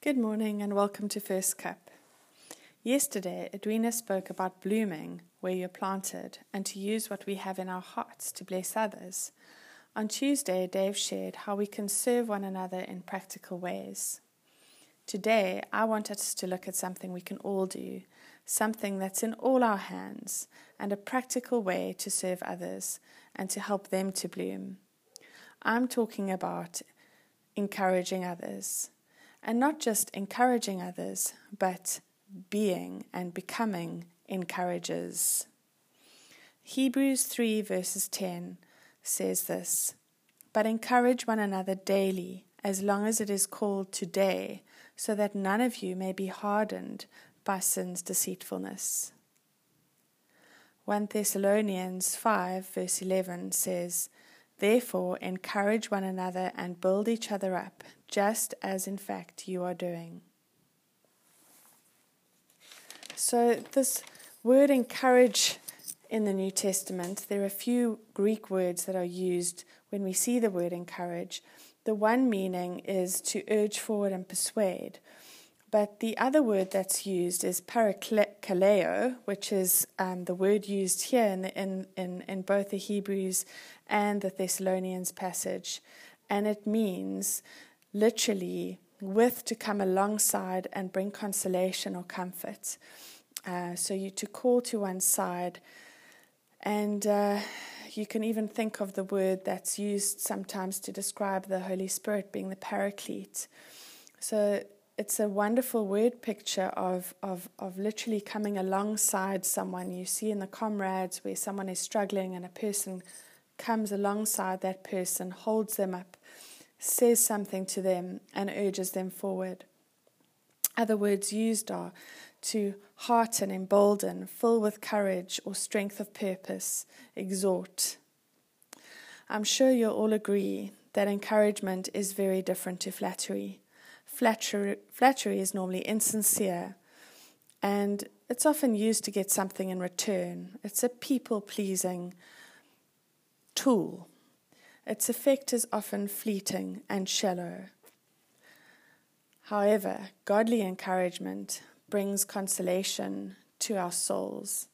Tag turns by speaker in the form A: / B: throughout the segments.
A: Good morning and welcome to First Cup. Yesterday, Edwina spoke about blooming where you're planted and to use what we have in our hearts to bless others. On Tuesday, Dave shared how we can serve one another in practical ways. Today, I want us to look at something we can all do, something that's in all our hands, and a practical way to serve others and to help them to bloom. I'm talking about encouraging others and not just encouraging others, but being and becoming encouragers. Hebrews 3 verses 10 says this But encourage one another daily, as long as it is called today, so that none of you may be hardened by sin's deceitfulness. 1 Thessalonians 5 verse 11 says, Therefore, encourage one another and build each other up, just as in fact you are doing. So, this word encourage in the New Testament, there are a few Greek words that are used when we see the word encourage. The one meaning is to urge forward and persuade. But the other word that's used is parakaleo, which is um, the word used here in, the, in, in, in both the Hebrews and the Thessalonians passage. And it means literally with to come alongside and bring consolation or comfort. Uh, so you to call to one side. And uh, you can even think of the word that's used sometimes to describe the Holy Spirit being the paraclete. So it's a wonderful word picture of, of, of literally coming alongside someone. You see in the comrades where someone is struggling and a person comes alongside that person, holds them up, says something to them, and urges them forward. Other words used are to hearten, embolden, fill with courage or strength of purpose, exhort. I'm sure you'll all agree that encouragement is very different to flattery. Flattery, flattery is normally insincere and it's often used to get something in return. It's a people pleasing tool. Its effect is often fleeting and shallow. However, godly encouragement brings consolation to our souls,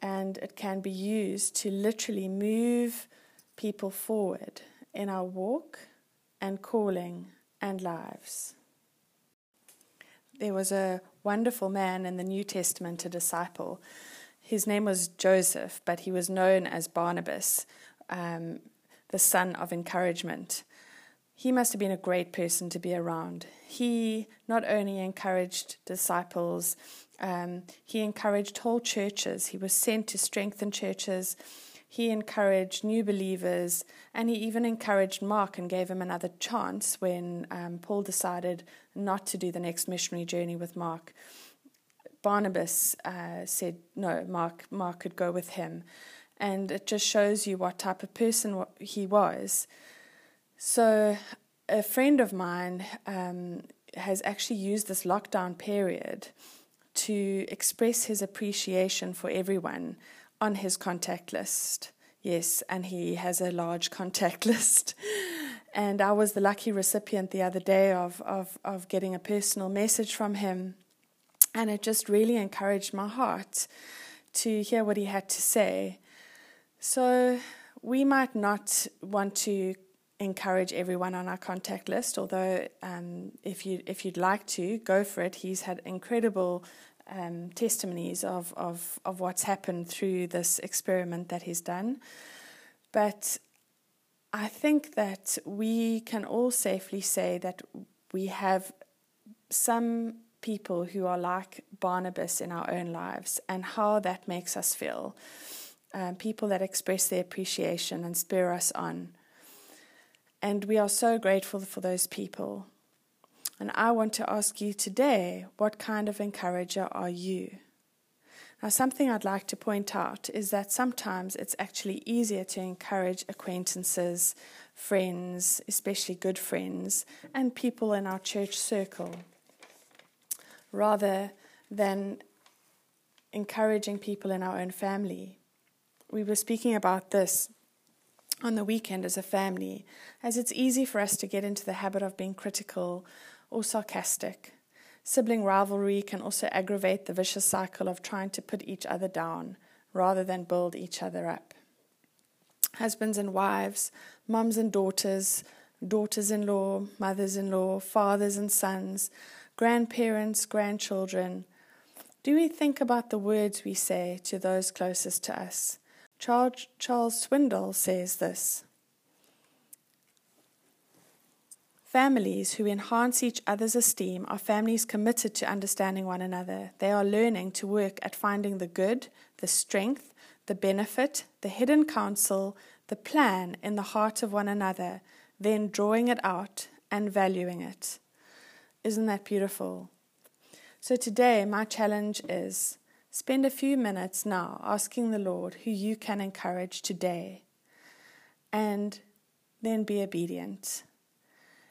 A: and it can be used to literally move people forward in our walk and calling and lives. There was a wonderful man in the New Testament, a disciple. His name was Joseph, but he was known as Barnabas, um, the son of encouragement. He must have been a great person to be around. He not only encouraged disciples, um, he encouraged whole churches. He was sent to strengthen churches he encouraged new believers and he even encouraged Mark and gave him another chance when um, Paul decided not to do the next missionary journey with Mark. Barnabas uh, said, No, Mark, Mark could go with him. And it just shows you what type of person he was. So, a friend of mine um, has actually used this lockdown period to express his appreciation for everyone on his contact list. Yes, and he has a large contact list. And I was the lucky recipient the other day of, of, of getting a personal message from him. And it just really encouraged my heart to hear what he had to say. So we might not want to encourage everyone on our contact list, although um, if you if you'd like to, go for it. He's had incredible um, testimonies of, of, of what's happened through this experiment that he's done. But I think that we can all safely say that we have some people who are like Barnabas in our own lives and how that makes us feel. Um, people that express their appreciation and spur us on. And we are so grateful for those people. And I want to ask you today what kind of encourager are you? Now, something I'd like to point out is that sometimes it's actually easier to encourage acquaintances, friends, especially good friends, and people in our church circle, rather than encouraging people in our own family. We were speaking about this on the weekend as a family, as it's easy for us to get into the habit of being critical or sarcastic. Sibling rivalry can also aggravate the vicious cycle of trying to put each other down rather than build each other up. Husbands and wives, mums and daughters, daughters in law, mothers in law, fathers and sons, grandparents, grandchildren. Do we think about the words we say to those closest to us? Charles, Swindoll says this Families who enhance each other's esteem are families committed to understanding one another. They are learning to work at finding the good, the strength, the benefit, the hidden counsel, the plan in the heart of one another, then drawing it out and valuing it. Isn't that beautiful? So today, my challenge is spend a few minutes now asking the Lord who you can encourage today and then be obedient.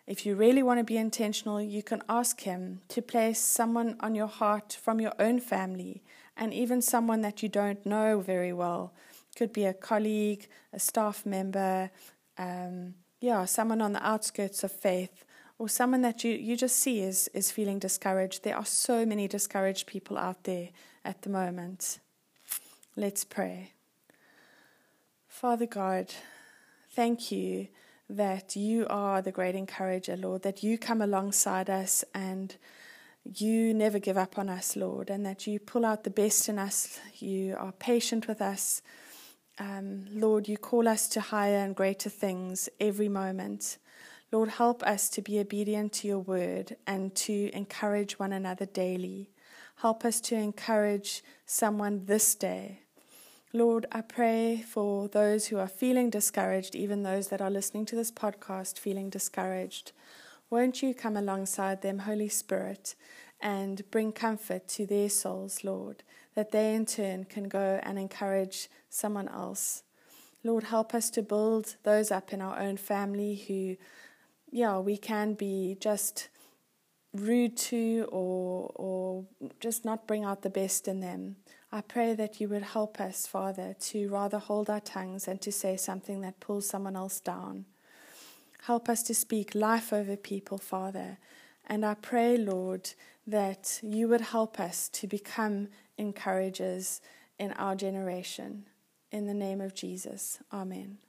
A: If you really want to be intentional, you can ask Him to place someone on your heart from your own family and even someone that you don't know very well. Could be a colleague, a staff member, um, yeah, someone on the outskirts of faith, or someone that you, you just see is, is feeling discouraged. There are so many discouraged people out there at the moment. Let's pray. Father God, thank you that you are the great encourager, Lord, that you come alongside us and you never give up on us, Lord, and that you pull out the best in us. You are patient with us. Um, Lord, you call us to higher and greater things every moment. Lord, help us to be obedient to your word and to encourage one another daily. Help us to encourage someone this day. Lord, I pray for those who are feeling discouraged, even those that are listening to this podcast feeling discouraged. Won't you come alongside them, Holy Spirit, and bring comfort to their souls, Lord, that they in turn can go and encourage someone else. Lord, help us to build those up in our own family who, yeah, we can be just rude to or or just not bring out the best in them. I pray that you would help us, Father, to rather hold our tongues and to say something that pulls someone else down. Help us to speak life over people, Father. And I pray, Lord, that you would help us to become encouragers in our generation. In the name of Jesus. Amen.